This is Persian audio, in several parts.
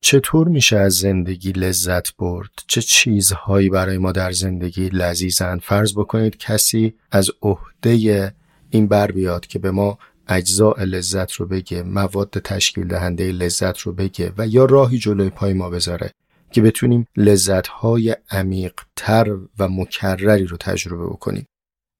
چطور میشه از زندگی لذت برد؟ چه چیزهایی برای ما در زندگی لذیذند؟ فرض بکنید کسی از عهده این بر بیاد که به ما اجزاء لذت رو بگه مواد تشکیل دهنده لذت رو بگه و یا راهی جلوی پای ما بذاره که بتونیم لذتهای عمیق تر و مکرری رو تجربه بکنیم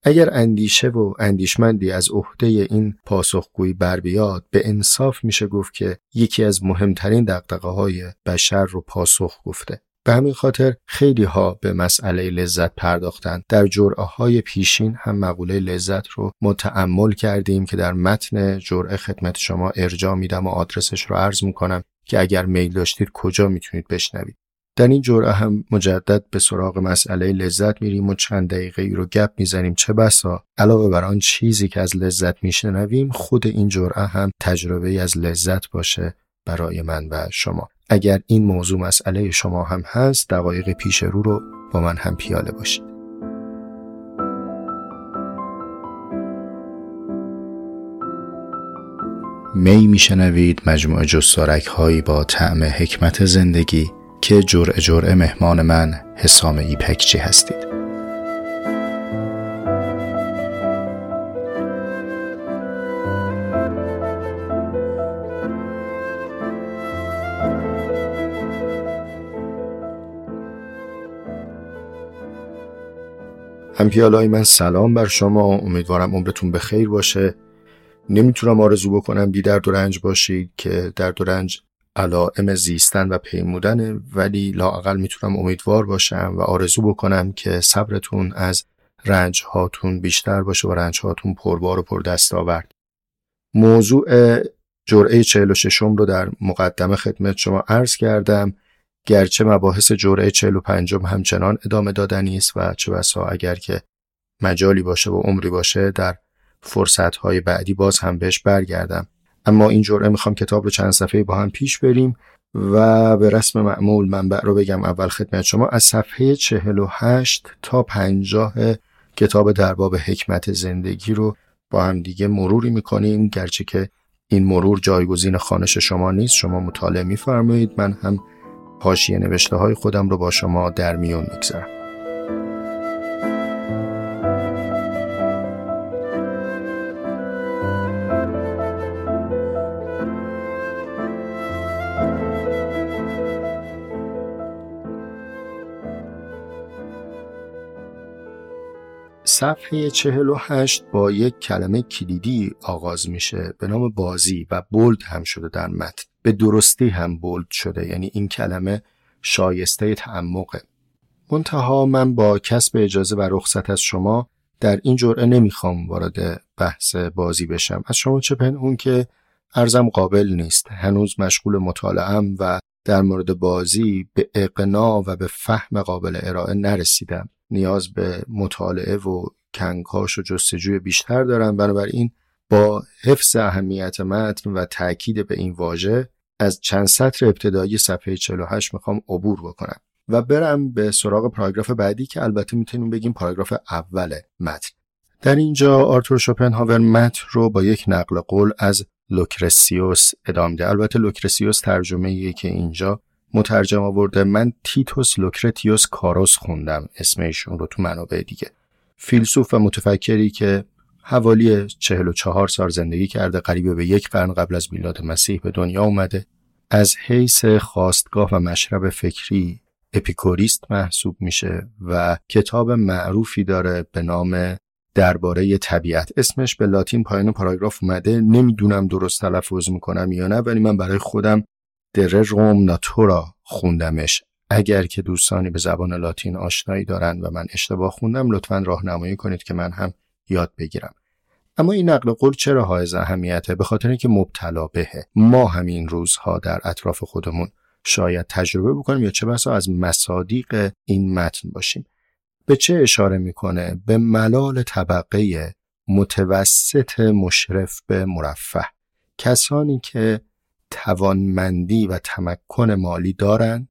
اگر اندیشه و اندیشمندی از عهده این پاسخگویی بر بیاد به انصاف میشه گفت که یکی از مهمترین دقدقه های بشر رو پاسخ گفته. به همین خاطر خیلی ها به مسئله لذت پرداختن در جرعه های پیشین هم مقوله لذت رو متعمل کردیم که در متن جرعه خدمت شما ارجا میدم و آدرسش رو عرض می‌کنم که اگر میل داشتید کجا می‌تونید بشنوید. در این جرعه هم مجدد به سراغ مسئله لذت میریم و چند دقیقه ای رو گپ می‌زنیم. چه بسا؟ علاوه بر آن چیزی که از لذت میشنویم خود این جرعه هم تجربه از لذت باشه برای من و شما. اگر این موضوع مسئله شما هم هست دقایق پیش رو رو با من هم پیاله باشید. می میشنوید مجموعه جستارک هایی با طعم حکمت زندگی. که جرع جرع مهمان من حسام ایپکچی هستید. همپیالای من سلام بر شما. امیدوارم عمرتون به خیر باشه. نمی‌تونم آرزو بکنم بی درد و رنج باشید که درد و رنج علائم زیستن و پیمودن ولی لاقل می‌تونم امیدوار باشم و آرزو بکنم که صبرتون از رنج هاتون بیشتر باشه و رنج هاتون پربار و پر دست آورد موضوع جرعه 46 رو در مقدمه خدمت شما عرض کردم. گرچه مباحث جرعه 45 همچنان ادامه دادنی است و چه بسا اگر که مجالی باشه و عمری باشه در فرصتهای بعدی باز هم بهش برگردم. اما این جرعه می‌خوام کتاب رو چند صفحه با هم پیش بریم و به رسم معمول منبع رو بگم اول خدمت شما. از صفحه 48 تا 50 کتاب در باب حکمت زندگی رو با هم دیگه مروری می‌کنیم. گرچه که این مرور جایگزین خانش شما نیست شما مطالعه میفرمایید. من هم حاشیه نوشته های خودم رو با شما در میون می‌گذارم. صفحه 48 با یک کلمه کلیدی آغاز میشه به نام بازی و بولد هم شده در متن. به درستی هم بولد شده یعنی این کلمه شایسته تعمقه. منتها من با کسب اجازه و رخصت از شما در این جرعه نمی‌خوام وارد بحث بازی بشم. از شما چه پنهون که ارزم قابل نیست. هنوز مشغول مطالعم و در مورد بازی به اقنا و به فهم قابل ارائه نرسیدم. نیاز به مطالعه و کنکاش و جستجوی بیشتر دارم. بنابراین با حفظ اهمیت متن و تاکید به این واژه از چند سطر ابتدایی صفحه 48 می‌خوام عبور بکنم و برم به سراغ پاراگراف بعدی که البته می‌تونیم بگیم پاراگراف اول متن. در اینجا آرتور شوپنهاور متن رو با یک نقل قول از لوکرسیوس ادامه میده البته لوکرسیوس ترجمه ایه که اینجا مترجم آورده. من تیتوس لوکرتیوس کاروس خوندم. اسم ایشون رو تو منابع دیگه. فیلسوف و متفکری که حوالی 44 سال زندگی کرده قریب به یک قرن قبل از میلاد مسیح به دنیا اومده. از حیث خواستگاه و مشرب فکری اپیکوریست محسوب میشه و کتاب معروفی داره به نام درباره طبیعت. اسمش به لاتین پایین پاراگراف اومده. نمی‌دونم درست تلفظ می‌کنم یا نه ولی من برای خودم در روم ناتورا خوندمش. اگر که دوستانی به زبان لاتین آشنایی دارن و من اشتباه خوندم لطفا راهنمایی کنید که من هم یاد بگیرم. اما این نقل قول چرا های اهمیته؟ به خاطر اینکه مبتلا بهه. ما همین روزها در اطراف خودمون شاید تجربه بکنیم یا چه بسا از مصادیق این متن باشیم. به چه اشاره می‌کنه؟ به ملال طبقه متوسط مشرف به مرفه. کسانی که توانمندی و تمکن مالی دارند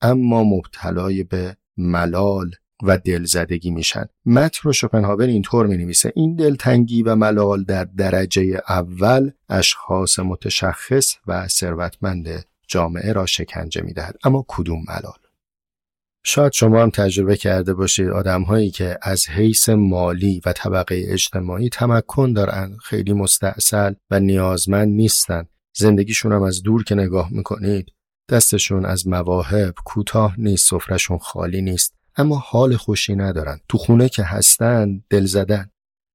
اما مبتلای به ملال و دلزدگی میشن. متن رو شوپنهاور اینطور می نویسه این دلتنگی و ملال در درجه اول اشخاص متشخص و ثروتمند جامعه را شکنجه می‌دهد. اما کدوم ملال؟ شاید شما هم تجربه کرده باشید آدم هایی که از حیث مالی و طبقه اجتماعی تمکن دارند خیلی مستعصل و نیازمند نیستند زندگیشون هم از دور که نگاه می‌کنید دستشون از مواهب کوتاه نیست سفرشون خالی نیست اما حال خوشی ندارن. تو خونه که هستن دل زدن.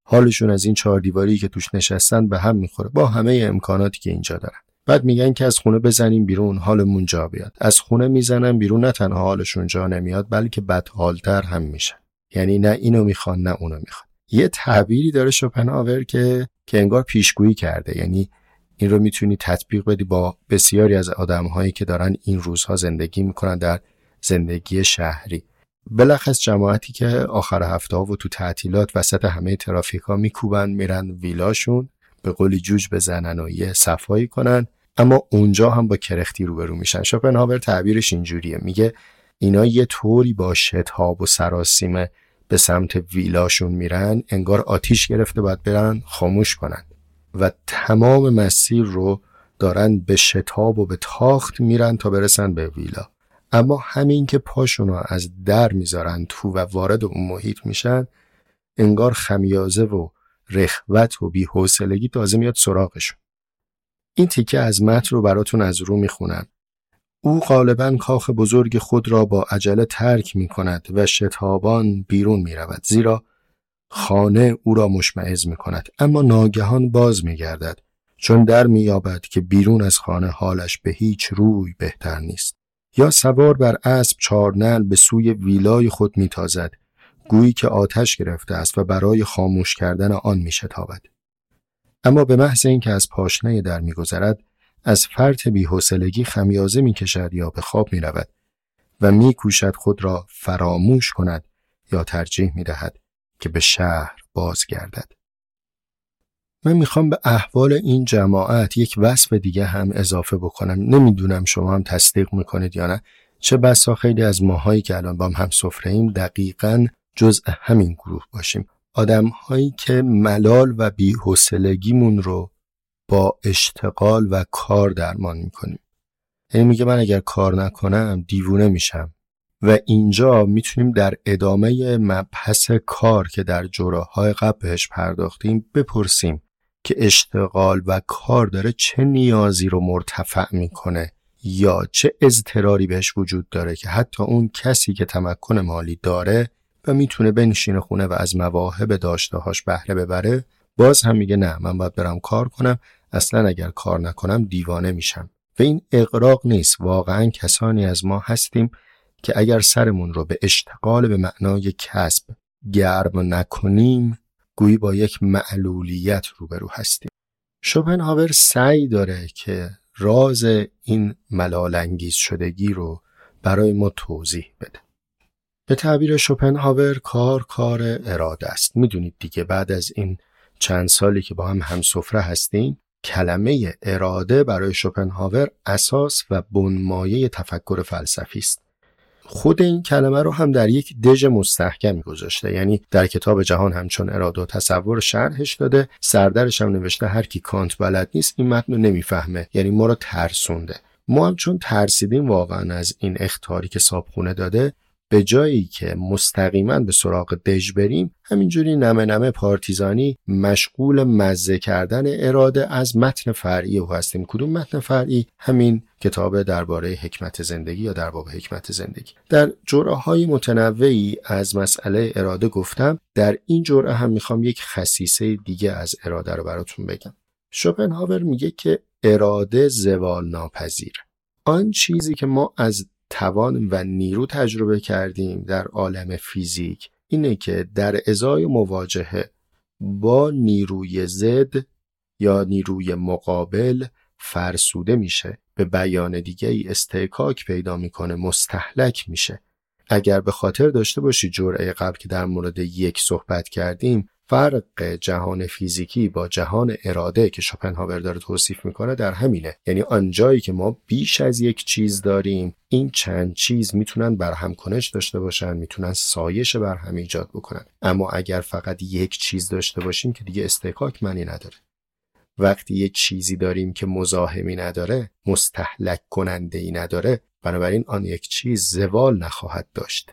حالشون از این چهار دیواری که توش نشستن به هم می‌خوره. با همه امکاناتی که اینجا دارن. بعد میگن که از خونه بزنیم بیرون حالمون جا بیاد. از خونه می‌زنن بیرون نه تنها حالشون جا نمیاد بلکه بدحالتر هم میشن یعنی نه اینو می‌خوان نه اونو می‌خوان. یه تعبیری داره شوپنهاور که که انگار پیشگویی کرده. یعنی این رو می‌تونی تطبیق بدی با بسیاری از آدمهایی که دارن این روزها زندگی می‌کنن در زندگی شهری. بلخص جماعتی که آخر هفته ها و تو تعطیلات وسط همه ترافیکا میکوبن میرن ویلاشون به قولی جوج بزنن و یه صفایی کنن. اما اونجا هم با کرختی روبرو میشن. شوپنهاور تعبیرش اینجوریه. میگه اینا یه طوری با شتاب و سراسیمه به سمت ویلاشون میرن انگار آتیش گرفته باید برن خاموش کنن. و تمام مسیر رو دارن به شتاب و به تاخت میرن تا برسن به ویلا. اما همین که پاشون از در می‌ذارن تو و وارد اون محیط میشن انگار خمیازه و رخوت و بیحوصلگی تازه میاد سراغشون. این تیکه از متن رو براتون از رو می‌خونم. او غالبا کاخ بزرگ خود را با عجله ترک می کند و شتابان بیرون می رود زیرا خانه او را مشمعز می کند اما ناگهان باز می گردد چون در می یابد که بیرون از خانه حالش به هیچ روی بهتر نیست. یا سوار بر اسب چارنل به سوی ویلای خود می تازد گویی که آتش گرفته است و برای خاموش کردن آن می شتابد. اما به محض اینکه از پاشنه در میگذرد از فرط بیحوصلگی خمیازه می‌کشد یا به خواب می‌رود و میکوشد خود را فراموش کند یا ترجیح می‌دهد که به شهر بازگردد. من می‌خوام به احوال این جماعت یک وصف دیگه هم اضافه بکنم. نمی‌دونم شما هم تصدیق می‌کنید یا نه. چه بسا خیلی از ماهایی که الان با هم سفره ایم دقیقا جزء همین گروه باشیم. آدم هایی که ملال و بیحسلگیمون رو با اشتغال و کار درمان می‌کنیم. یعنی میگه من اگر کار نکنم دیوونه میشم. و اینجا می‌تونیم در ادامه مبحث کار که در جراهای قبل بهش پرداختیم بپرسیم که اشتغال و کار داره چه نیازی رو مرتفع می‌کنه یا چه اضطراری بهش وجود داره که حتی اون کسی که تمکن مالی داره و می‌تونه بنشینه خونه و از مواهب داشتههاش بهره ببره باز هم میگه نه من باید برم کار کنم. اصلا اگر کار نکنم دیوانه میشم. و این اقراق نیست. واقعا کسانی از ما هستیم که اگر سرمون رو به اشتغال به معنای کسب گرم نکنیم گویی با یک معلولیت روبرو هستیم. شوپنهاور سعی داره که راز این ملالانگیز شدگی رو برای ما توضیح بده. به تعبیر شوپنهاور کار کار اراده است. می‌دونید دیگه بعد از این چند سالی که با هم همسفره هستیم کلمه اراده برای شوپنهاور اساس و بنمایه تفکر فلسفی است. خود این کلمه رو هم در یک دژ مستحکمی گذاشته. یعنی در کتاب جهان همچون اراده و تصور شرحش داده سردرش هم نوشته هر کی کانت بلد نیست این متن رو نمی‌فهمه. یعنی ما رو ترسونده. ما هم چون ترسیدیم واقعا از این اختاری که صابخونه داده به جایی که مستقیما به سراغ دژ بریم همینجوری نمه نمه پارتیزانی مشغول مزه کردن اراده از متن فرعی او هستیم. کدوم متن فرعی؟ همین کتاب درباره حکمت زندگی یا در باب حکمت زندگی. در جرعه های متنوعی از مسئله اراده گفتم. در این جرعه هم می‌خوام یک خصیصه دیگه از اراده رو براتون بگم. شوپنهاور میگه که اراده زوال ناپذیر آن چیزی که ما از توان و نیرو تجربه کردیم در عالم فیزیک. اینه که در ازای مواجهه با نیروی زد یا نیروی مقابل فرسوده میشه. به بیان دیگه ای استحکاک پیدا می‌کنه مستحلک میشه. اگر به خاطر داشته باشی جرعه قبل که در مورد یک صحبت کردیم فرق جهان فیزیکی با جهان اراده که شوپنهاور داره توصیف می‌کنه در همینه. یعنی آنجایی که ما بیش از یک چیز داریم این چند چیز می‌تونن برهم کنش داشته باشن می‌تونن سایش بر هم ایجاد بکنن. اما اگر فقط یک چیز داشته باشیم که دیگه استحقاق معنی نداره. وقتی یه چیزی داریم که مزاحمی نداره مستحلک کننده ای نداره بنابراین آن یک چیز زوال نخواهد داشت.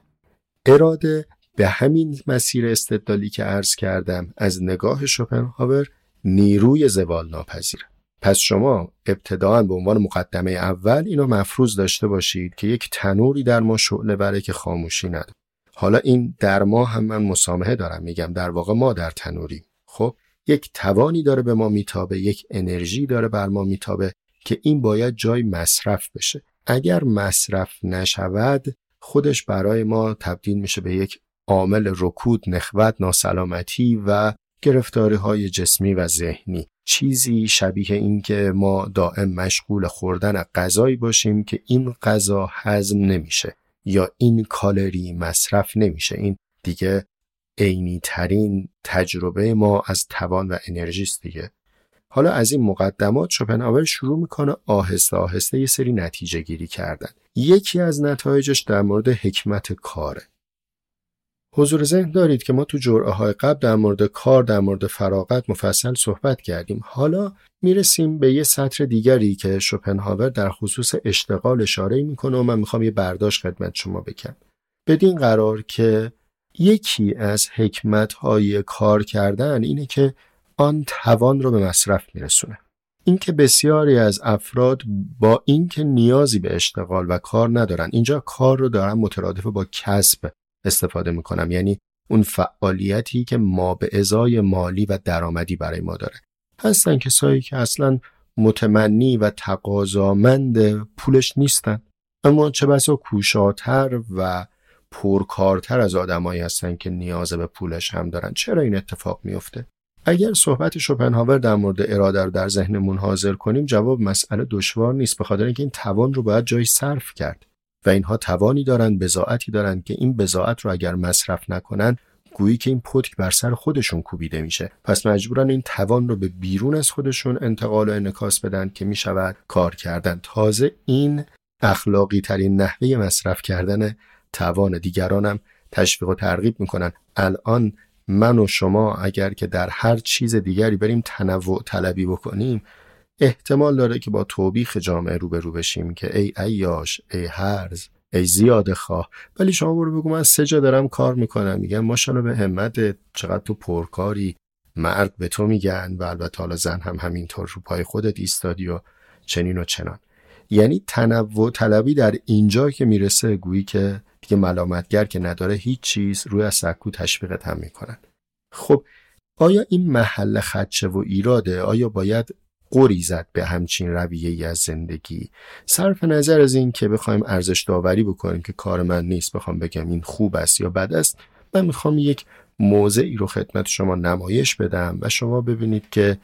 اراده به همین مسیر استدلالی که عرض کردم از نگاه شوپنهاور نیروی زوال ناپذیره پس شما ابتداعا به عنوان مقدمه اول اینو مفروض داشته باشید که یک تنوری در ما شعله بره که خاموشی نداره. حالا این در ما هم من مسامحه دارم میگم در واقع ما در تنوری خب یک توانی داره به ما میتابه یک انرژی داره بر ما میتابه که این باید جای مصرف بشه. اگر مصرف نشود خودش برای ما تبدیل میشه به یک عامل رکود نخوت ناسلامتی و گرفتاری های جسمی و ذهنی. چیزی شبیه این که ما دائم مشغول خوردن غذایی باشیم که این غذا هضم نمیشه یا این کالری مصرف نمیشه. این دیگه عینی ترین تجربه ما از توان و انرژی است دیگه. حالا از این مقدمات شوپنهاور شروع می‌کنه آهسته آهسته یه سری نتیجه گیری کردن. یکی از نتایجش در مورد حکمت کاره. حضور ذهن دارید که ما تو جرعه های قبل در مورد کار در مورد فراغت مفصل صحبت کردیم. حالا می‌رسیم به یه سطر دیگری که شوپنهاور در خصوص اشتغال اشاره می‌کنه و من می‌خوام یه برداشت خدمت شما بکنم بدین قرار که یکی از حکمت های کار کردن اینه که آن توان رو به مصرف میرسونه. اینکه بسیاری از افراد با اینکه نیازی به اشتغال و کار ندارن اینجا کار رو دارن مترادف با کسب استفاده می‌کنم. یعنی اون فعالیتی که ما به ازای مالی و درآمدی برای ما داره. هستن کسایی که اصلا متمنی و تقاضامند پولش نیستن. اما چه بسا کوشاتر و پرکارتر از آدمایی هستن که نیاز به پولش هم دارن. چرا این اتفاق میفته اگر صحبت شوپنهاور در مورد اراده رو در ذهنمون حاضر کنیم جواب مسئله دشوار نیست به خاطر اینکه این توان رو باید جایی صرف کرد. و اینها توانی دارند بزاعتی دارند که این بزاعت رو اگر مصرف نکنن گویی که این پتک بر سر خودشون کوبیده میشه. پس مجبورن این توان رو به بیرون از خودشون انتقال و انکاس بدن که می‌شود کار کردن. تازه این اخلاقی ترین نحوه مصرف کردن توان. دیگرانم تشویق و ترغیب می‌کنن. الان من و شما اگر که در هر چیز دیگری بریم تنوع طلبی بکنیم احتمال داره که با توبیخ جامعه روبرو بشیم که ای ایاش ای هرز ای زیاده خواه. ولی شما برو بگو من سه جا دارم کار می‌کنم. میگن ماشاءالله به همت چقدر تو پرکاری. مرد به تو میگن و البته حالا زن هم همینطور رو پای خودت ایستادی و چنین و چنان. یعنی تنوع طلبی در اینجا که می‌رسه گویی که دیگه ملامتگر که نداره هیچ چیز روی از سکو تشویقت هم می‌کنن. خب آیا این محل خدشه و ایراده؟ آیا باید قری زد به همچین رویه ای از زندگی. صرف نظر از این که بخوایم ارزش داوری بکنیم که کار من نیست بخوام بگم این خوب است یا بد است من می‌خوام یک موضعی رو خدمت شما نمایش بدم و شما ببینید که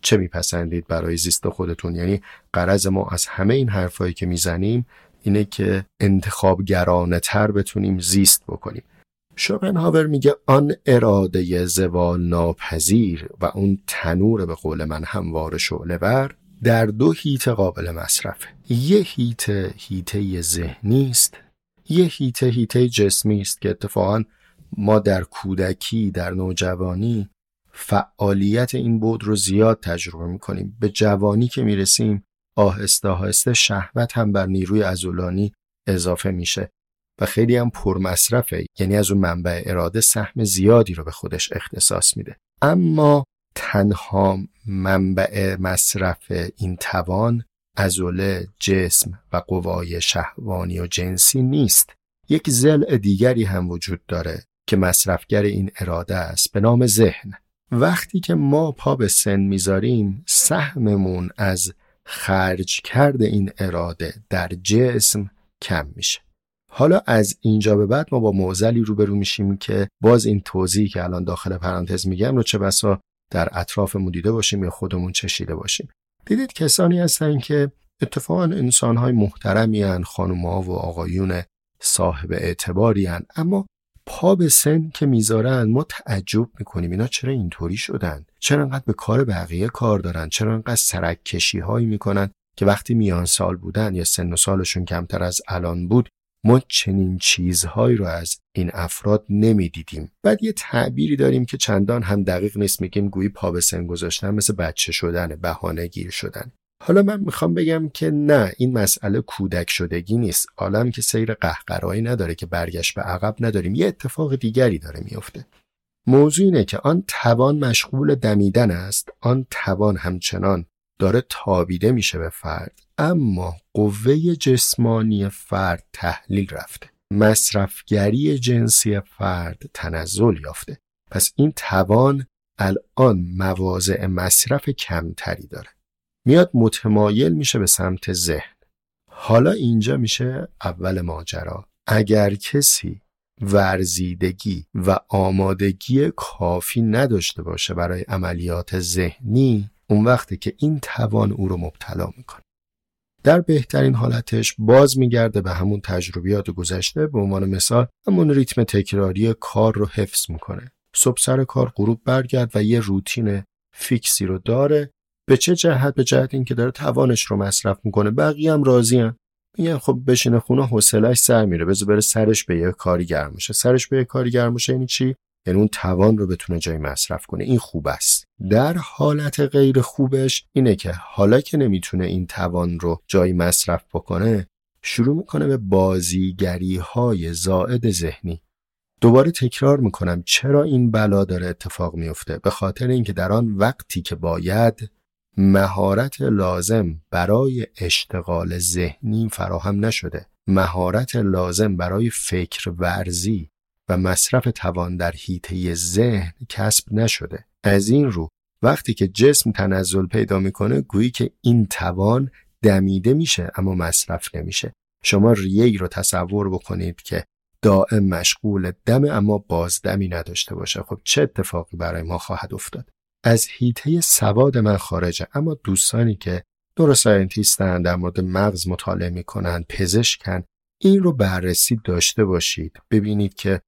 چه میپسندید برای زیست خودتون. یعنی قرض ما از همه این حرفایی که می‌زنیم اینه که انتخابگرانه تر بتونیم زیست بکنیم. شوپنهاور میگه آن اراده زوال ناپذیر و اون تنور به قول من هموار شعله بر در دو هیت قابل مصرفه. یه هیت هیته ذهنی است یه هیته هیته جسمی است که اتفاقا ما در کودکی در نوجوانی فعالیت این بود رو زیاد تجربه می‌کنیم. به جوانی که می‌رسیم آهسته آهسته شهوت هم بر نیروی ازولانی اضافه میشه. و خیلی هم پرمصرفه. یعنی از اون منبع اراده سهم زیادی رو به خودش اختصاص میده. اما تنها منبع مصرف این توان ازوله جسم و قوای شهوانی و جنسی نیست. یک زل دیگری هم وجود داره که مصرفگر این اراده است به نام ذهن. وقتی که ما پا به سن می‌ذاریم سهممون از خرج کرده این اراده در جسم کم میشه. حالا از اینجا به بعد ما با معضلی روبرو میشیم که باز این توضیحی که الان داخل پرانتز میگم رو چه بسا در اطرافمون دیده باشیم یا خودمون چشیده باشیم. دیدید کسانی هستن که اتفاقا انسانهای محترمی هن خانوما و آقایون صاحب اعتباری هن. اما پا به سن که می‌ذارن ما تعجب می‌کنیم. اینا چرا اینطوری شدن؟ چرا انقدر به کار بقیه کار دارن؟ چرا انقدر سرک کشی هایی می‌کنن که وقتی میان سال بودن یا سن و سالشون کمتر از الان بود ما چنین چیزهایی رو از این افراد نمی‌دیدیم. بعد یه تعبیری داریم که چندان هم دقیق نیست میگیم گویی پا به سن گذاشتن مثل بچه شدن بهانه گیر شدن. حالا من می‌خوام بگم که نه این مسئله کودک شدگی نیست. عالم که سیر قهقرایی نداره که برگشت به عقب نداریم. یه اتفاق دیگری داره میفته موضوع اینه که آن توان مشغول دمیدن است آن توان همچنان داره تابیده میشه به فرد اما قوه جسمانی فرد تحلیل رفته. مصرفگری جنسی فرد تنزل یافته. پس این توان الان مواضع مصرف کمتری داره. میاد متمایل میشه به سمت ذهن. حالا اینجا میشه اول ماجرا. اگر کسی ورزیدگی و آمادگی کافی نداشته باشه برای عملیات ذهنی اون وقتی که این توان او رو مبتلا می‌کنه. در بهترین حالتش باز میگرده به همون تجربیات گذشته به عنوان مثال همون ریتم تکراری کار رو حفظ می‌کنه. صبح سر کار غروب برگرد و یه روتین فیکسی رو داره. به چه جهت؟ به جهت اینکه داره توانش رو مصرف می‌کنه. بقیه هم راضی میگن خب بشینه خونه حوصله‌اش سر میره. بذار بره سرش به یه کاری گرم سرش به یه کاری گرم یعنی چی؟ یعنی اون توان رو بتونه جای مصرف کنه. این خوب است. در حالت غیر خوبش اینه که حالا که نمی‌تونه این توان رو جای مصرف بکنه شروع می‌کنه به بازیگری های زائد ذهنی. دوباره تکرار می‌کنم چرا این بلا داره اتفاق میفته به خاطر اینکه در آن وقتی که باید مهارت لازم برای اشتغال ذهنی فراهم نشده. مهارت لازم برای فکر ورزی و مصرف توان در حیطه ذهن کسب نشده. از این رو وقتی که جسم تنزل پیدا می‌کنه گویی که این توان دمیده میشه اما مصرف نمیشه. شما ریه رو تصور بکنید که دائم مشغول دم اما بازدمی نداشته باشه. خب چه اتفاقی برای ما خواهد افتاد؟ از هیته سواد من خارجه. اما دوستانی که ساینتیستن در مورد مغز مطالعه می‌کنن پزشکن این رو بررسی داشته باشید. ببینید که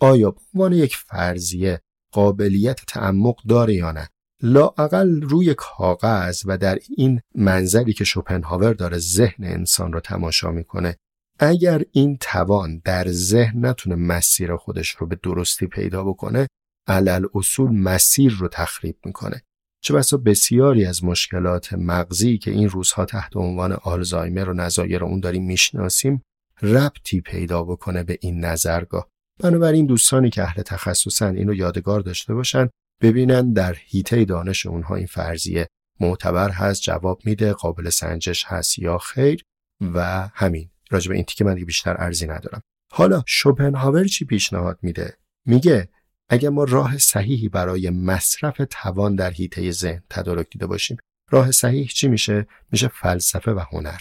آیا به عنوان یک فرضیه قابلیت تعمق داره یا نه؟ لااقل روی کاغذ و در این منظری که شوپنهاور داره ذهن انسان رو تماشا می‌کنه. اگر این توان در ذهن نتونه مسیر خودش رو به درستی پیدا بکنه علل اصول مسیر رو تخریب می‌کنه. چه بسا بسیاری از مشکلات مغزی که این روزها تحت عنوان آلزایمر و نظایر اون داریم می‌شناسیم ربطی پیدا بکنه به این نظرگاه. بنابراین دوستانی که اهل تخصصن اینو یادگار داشته باشن ببینن در هیته دانش اونها این فرضیه معتبر هست جواب میده قابل سنجش هست یا خیر و همین. راجع این تیکه من بیشتر ارزی ندارم. حالا شوپنهاور چی پیشنهاد میده؟ میگه اگر ما راه صحیحی برای مصرف توان در حیطه ذهن تدارک دیده باشیم راه صحیح چی میشه؟ میشه فلسفه و هنر.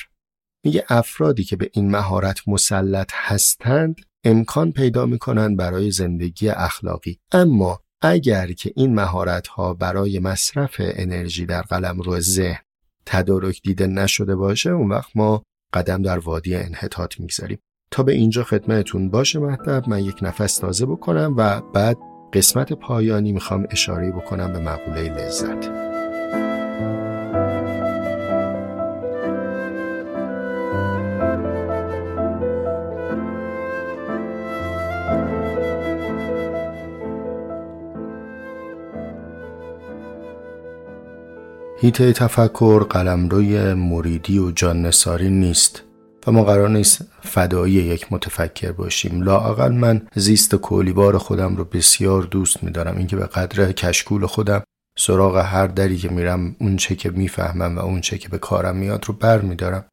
میگه افرادی که به این مهارت مسلط هستند امکان پیدا می‌کنن برای زندگی اخلاقی. اما اگر که این مهارت ها برای مصرف انرژی در قلم رو ذهن تدارک دیده نشده باشه اون وقت ما قدم در وادی انحطاط می‌گذاریم. تا به اینجا خدمتتون باشه مطلب من یک نفس تازه بکنم و بعد قسمت پایانی می‌خوام اشاره بکنم به مقوله لذت. هیته تفکر قلمروی مریدی و جان نساری نیست و ما قرار نیست فدایی یک متفکر باشیم. لااقل من زیست کولیبار خودم رو بسیار دوست میدارم. اینکه به قدر کشکول خودم سراغ هر دری که میرم اون چه که می‌فهمم و اون چه که به کارم میاد رو بر میدارم.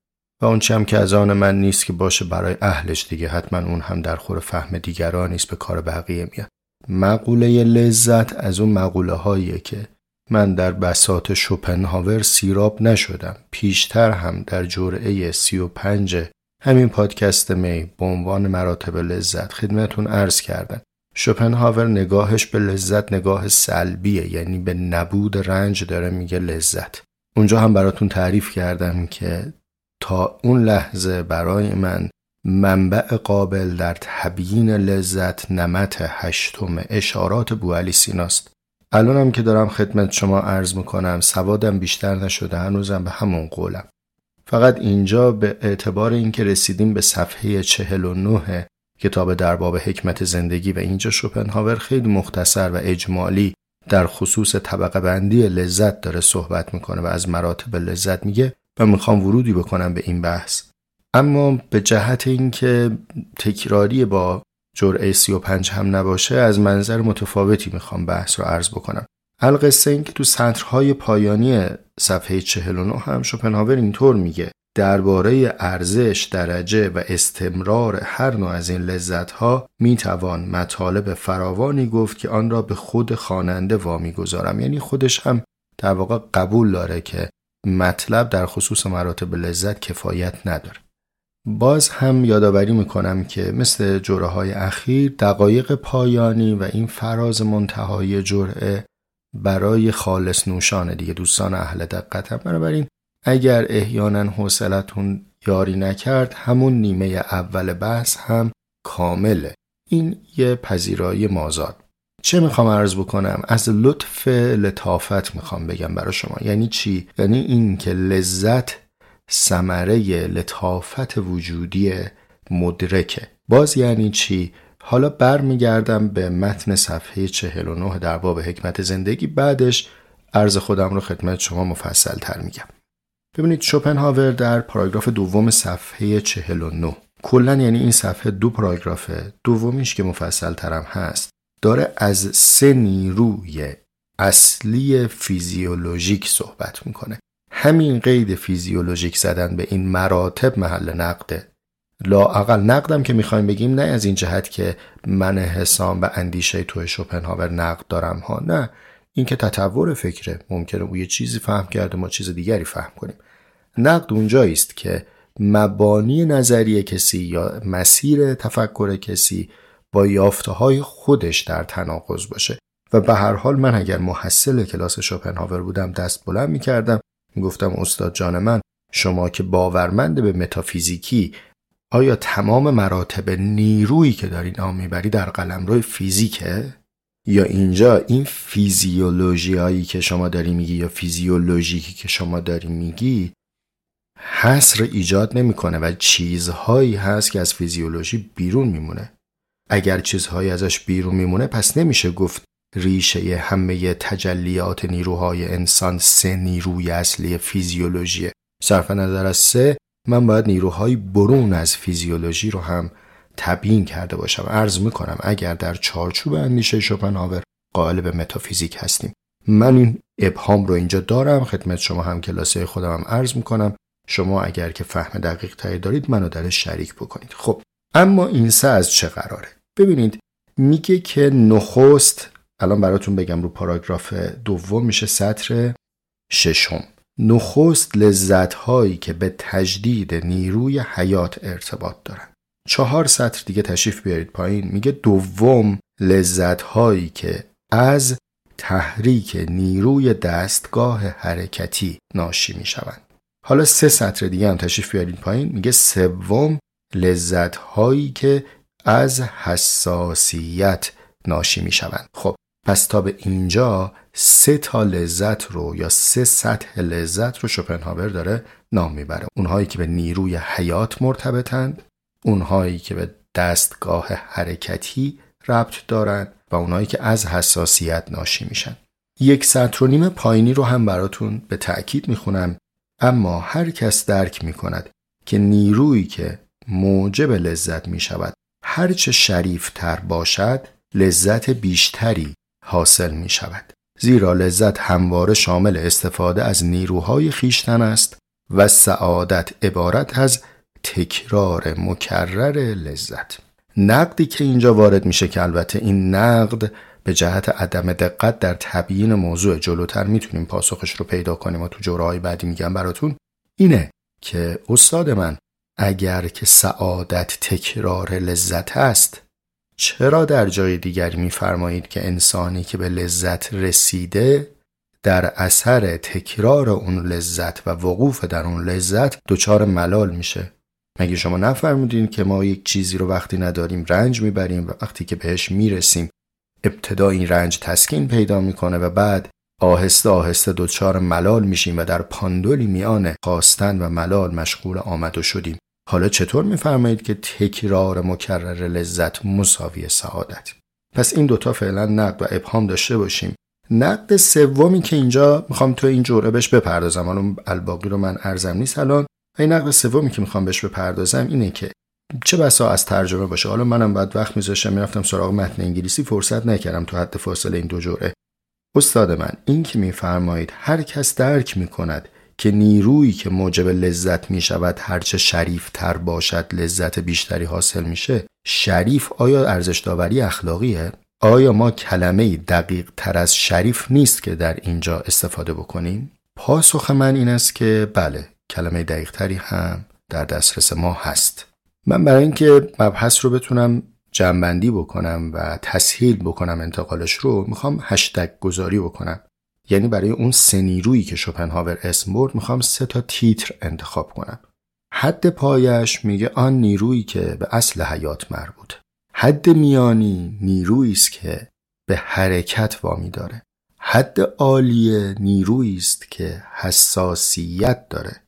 و اون هم که از آن من نیست که باشه برای اهلش دیگه. حتما اون هم در خور فهم دیگران نیست به کار بقیه میاد. مقوله لذت از اون مقوله هاییه که من در بسات شوپنهاور سیراب نشدم. پیشتر هم در جرعه سی و پنج همین پادکست می به عنوان مراتب لذت خدمتون عرض کردم. شوپنهاور نگاهش به لذت نگاه سلبیه یعنی به نبود رنج داره میگه لذت. اونجا هم براتون تعریف کردم که تا اون لحظه برای من منبع قابل در تبیین لذت نمت هشتم اشارات بوالی سیناست. الانم که دارم خدمت شما عرض می‌کنم سوادم بیشتر نشده هنوزم به همون قولم. فقط اینجا به اعتبار اینکه رسیدیم به صفحه 49 کتاب در باب حکمت زندگی و اینجا شوپنهاور خیلی مختصر و اجمالی در خصوص طبقه بندی لذت داره صحبت می‌کنه و از مراتب لذت میگه و می‌خوام ورودی بکنم به این بحث. اما به جهت اینکه تکراری با جرعه 35 هم نباشه از منظر متفاوتی می‌خوام بحث رو عرض بکنم. القصه این که تو سطرهای پایانی صفحه 49 هم شوپنهاور اینطور میگه درباره ارزش، درجه و استمرار هر نوع از این لذتها می توان مطالب فراوانی گفت که آن را به خود خواننده وامی گذارم یعنی خودش هم در واقع قبول داره که مطلب در خصوص مراتب لذت کفایت نداره. باز هم یادآوری می‌کنم که مثل جوره های اخیر دقایق پایانی و این فراز منتهای جرعه برای خالص نوشان دیگه. دوستان اهل دقت هم. بنابراین اگر احیانا حوصلتون یاری نکرد همون نیمه اول بحث هم کامله. این یه پذیرایی مازاد. چه می‌خوام عرض بکنم؟ از لطف لطافت می‌خوام بگم برای شما. یعنی چی؟ یعنی این که لذت ثمره لطافت وجودی مدرکه. باز یعنی چی؟ حالا برمیگردم به متن صفحه 49 در باب حکمت زندگی بعدش عرض خودم رو خدمت شما مفصل تر میگم. ببینید شوپنهاور در پاراگراف دوم صفحه 49 کلا یعنی این صفحه دو پاراگرافه دومیش که مفصل ترم هست داره از سه نیروی اصلی فیزیولوژیک صحبت می‌کنه. همین قید فیزیولوژیک زدن به این مراتب محل نقده. لااقل نقدم که می‌خوایم بگیم نه از این جهت که من حسام و اندیشه توی شوپنهاور نقد دارم ها نه. این که تطور فکره ممکنه او یه چیزی فهم کرده ما چیز دیگری فهم کنیم. نقد اونجایی است که مبانی نظری کسی یا مسیر تفکر کسی با یافته های خودش در تناقض باشه. و به هر حال من اگر محصل کلاس شوپنهاور بودم دست بلند می‌کردم می‌گفتم استاد جان من شما که باورمند به متافیزیکی آیا تمام مراتب نیرویی که داری نام می‌بری در قلمرو فیزیکه؟ یا اینجا این فیزیولوژی هایی که شما داری میگی یا فیزیولوژیکی که شما داری میگی حصر ایجاد نمی‌کنه و چیزهایی هست که از فیزیولوژی بیرون میمونه؟ اگر چیزهایی ازش بیرون میمونه پس نمیشه گفت ریشه همه تجلیات نیروهای انسان سه نیروی اصلی فیزیولوژیه صرف نظر از سه من باید نیروهای برون از فیزیولوژی رو هم تبیین کرده باشم. عرض می‌کنم اگر در چارچوب اندیشه شوپنهاور قائل به متافیزیک هستیم. من این ابهام رو اینجا دارم. خدمت شما هم کلاسه خودم هم عرض می‌کنم. شما اگر که فهم دقیق تایی دارید منو درش شریک بکنید. خب اما این سه از چه قراره؟ ببینید میگه که نخست الان براتون بگم رو پاراگراف دوم میشه سطر ششم. نخست لذت هایی که به تجدید نیروی حیات ارتباط دارن. چهار سطر دیگه تشریف بیارید پایین. میگه دوم لذت هایی که از تحریک نیروی دستگاه حرکتی ناشی می‌شوند. حالا سه سطر دیگه هم تشریف بیارید پایین. میگه سوم لذت هایی که از حساسیت ناشی می‌شوند. خب پس تا به اینجا سه تا لذت رو یا سه سطح لذت رو شوپنهاور داره نام می‌بره. اونهایی که به نیروی حیات مرتبطند اونهایی که به دستگاه حرکتی ربط دارند و اونهایی که از حساسیت ناشی میشن. یک سطر و نیم پایینی رو هم براتون به تأکید می‌خونم. اما هر کس درک می‌کند که نیرویی که موجب لذت می‌شود هرچه شریف تر باشد لذت بیشتری حاصل می شود. زیرا لذت همواره شامل استفاده از نیروهای خیشتن است و سعادت عبارت از تکرار مکرر لذت نقدی که اینجا وارد میشه که البته این نقد به جهت عدم دقت در تبیین موضوع جلوتر می‌تونیم پاسخش رو پیدا کنیم و تو جورهای بعدی میگم براتون اینه که استاد من اگر که سعادت تکرار لذت است چرا در جای دیگری میفرمایید که انسانی که به لذت رسیده در اثر تکرار اون لذت و وقوف در اون لذت دچار ملال میشه؟ مگه شما نفرمودین که ما یک چیزی رو وقتی نداریم رنج می‌بریم و وقتی که بهش می‌رسیم ابتدا این رنج تسکین پیدا می‌کنه و بعد آهسته آهسته دچار ملال میشیم و در پاندولی میان خواستن و ملال مشغول آمد و شدیم. حالا چطور میفرمایید که تکرار مکرر لذت مساوی سعادت؟ پس این دوتا فعلا نقد و ابهام داشته باشیم. نقد سومی که اینجا می‌خوام تو این جوره بهش بپردازم. حالا الباقی رو من ارزم نیست الان. این نقد سومی که می‌خوام بهش بپردازم اینه که چه بسا از ترجمه باشه. حالا منم بعد وقت میذاشتم می‌رفتم سراغ متن انگلیسی فرصت نکردم تو حد فاصله این دو جوره. استاد من این که میفرمایید هر کس درک می‌کند که نیرویی که موجب لذت می شود هرچه شریف تر باشد لذت بیشتری حاصل میشه شریف آیا ارزش داوری اخلاقیه؟ آیا ما کلمه دقیق تر از شریف نیست که در اینجا استفاده بکنیم؟ پاسخ من این است که بله کلمه دقیق تری هم در دسترس ما هست من برای اینکه مبحث رو بتونم جنبندی بکنم و تسهیل بکنم انتقالش رو می‌خوام هشتگ گذاری بکنم یعنی برای اون سه نیرویی که شوپنهاور اسم برد می‌خوام سه تا تیتر انتخاب کنم. حد پایش میگه آن نیرویی که به اصل حیات مربوط. حد میانی نیرویی است که به حرکت وامی داره. حد عالیه نیرویی است که حساسیت داره.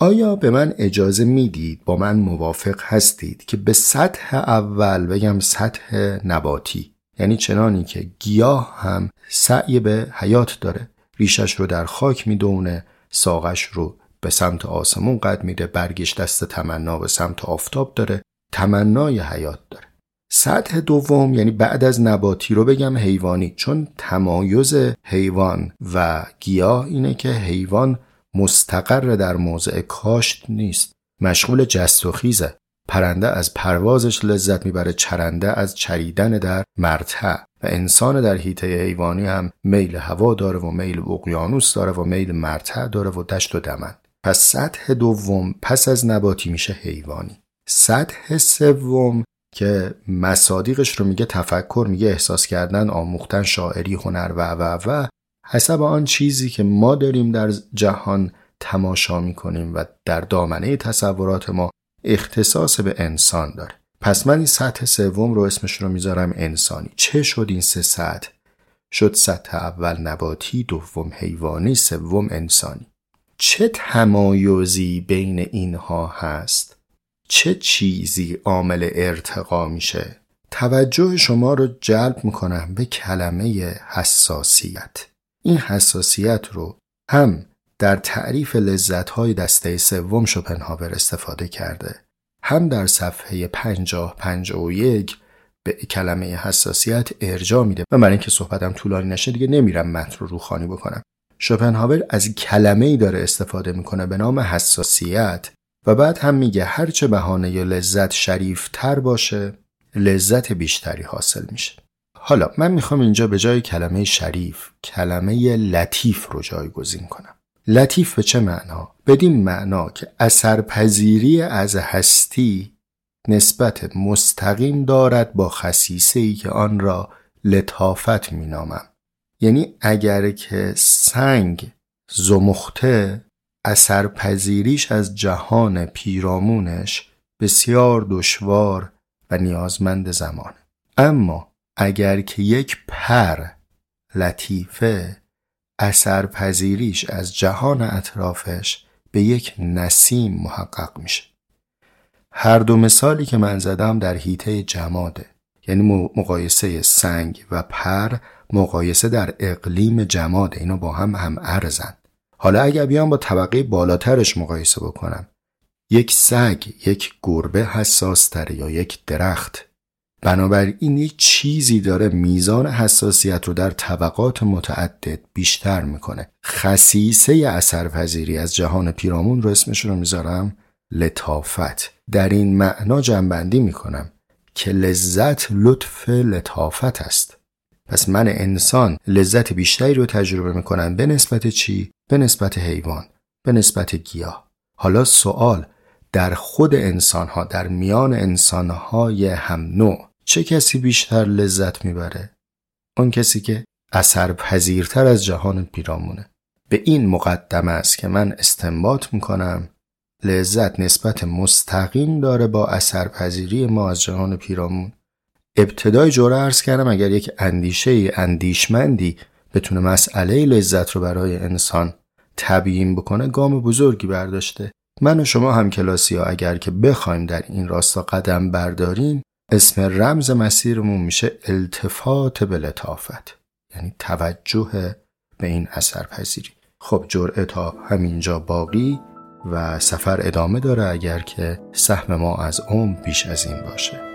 آیا به من اجازه می‌دید با من موافق هستید که به سطح اول بگم سطح نباتی؟ یعنی چنانی که گیاه هم سعی به حیات داره. ریشش رو در خاک می‌دونه ساقش رو به سمت آسمون قد میده برگش دست تمنا به سمت آفتاب داره تمنای حیات داره. سطح دوم یعنی بعد از نباتی رو بگم حیوانی چون تمایز حیوان و گیاه اینه که حیوان مستقر در موضع کاشت نیست. مشغول جست و خیزه پرنده از پروازش لذت می‌بره چرنده از چریدن در مرتع. و انسان در حیطه حیوانی هم میل هوا داره و میل اقیانوس داره و میل مرتع داره و دشت و دمن. پس سطح دوم پس از نباتی میشه حیوانی. سطح سوم که مصادیقش رو میگه تفکر میگه احساس کردن آموختن شاعری هنر و و و. حسب آن چیزی که ما داریم در جهان تماشا می‌کنیم و در دامنه تصورات ما اختصاص به انسان داره. پس من این سطح سوم رو اسمش رو می‌ذارم انسانی. چه شد این سه سطح؟ شد سطح اول نباتی دوم حیوانی سوم انسانی. چه تمایزی بین اینها هست؟ چه چیزی عامل ارتقا میشه؟ توجه شما رو جلب می‌کنم به کلمه حساسیت. این حساسیت رو هم در تعریف لذتهای دسته سوم شوپنهاور استفاده کرده. هم در صفحه 50 51 به کلمه حساسیت ارجا میده. و برای اینکه صحبتم طولانی نشه دیگه نمیرم متن رو روخانی بکنم. شوپنهاور از کلمه ای داره استفاده می‌کنه به نام حساسیت و بعد هم میگه هرچه بهانه یا لذت شریف تر باشه لذت بیشتری حاصل میشه. حالا من می‌خوام اینجا به جای کلمه شریف کلمه لطیف رو جایگزین کنم. لطیف به چه معنا؟ بدین معنا که اثرپذیری از هستی نسبت مستقیم دارد با خصیصه ای که آن را لطافت مینامم یعنی اگر که سنگ زمخته اثرپذیریش از جهان پیرامونش بسیار دشوار و نیازمند زمانه اما اگر که یک پر لطیفه اثر پذیریش از جهان اطرافش به یک نسیم محقق میشه. هر دو مثالی که من زدم در حیطه جماده یعنی مقایسه سنگ و پر مقایسه در اقلیم جماده. اینو با هم هم ارزن. حالا اگر بیام با طبقه بالاترش مقایسه بکنم یک سگ یک گربه حساس تره یا یک درخت. بنابراین یک چیزی داره میزان حساسیت رو در طبقات متعدد بیشتر می‌کنه. خصیصه اثرپذیری از جهان پیرامون رو اسمش رو می‌ذارم لطافت. در این معنا جنبندی می‌کنم که لذت لطف لطافت است. پس من انسان لذت بیشتری رو تجربه می‌کنم به نسبت چی؟ به نسبت حیوان به نسبت گیاه. حالا سوال در خود انسان ها در میان انسان های هم نوع چه کسی بیشتر لذت می‌بره؟ اون کسی که اثر پذیرتر از جهان پیرامونه. به این مقدمه است که من استنباط می‌کنم. لذت نسبت مستقیم داره با اثر پذیری ما از جهان پیرامون. ابتدای جوره ارز کردم اگر یک اندیشه اندیشمندی بتونه مسئله لذت رو برای انسان تبیین بکنه گام بزرگی برداشته. من و شما هم کلاسی ها اگر که بخوایم در این راستا قدم برداریم اسم رمز مسیرمون میشه التفات به لطافت. یعنی توجه به این اثر پذیری خب جرعه تا همینجا باقی و سفر ادامه داره اگر که سهم ما از عمر بیش از این باشه.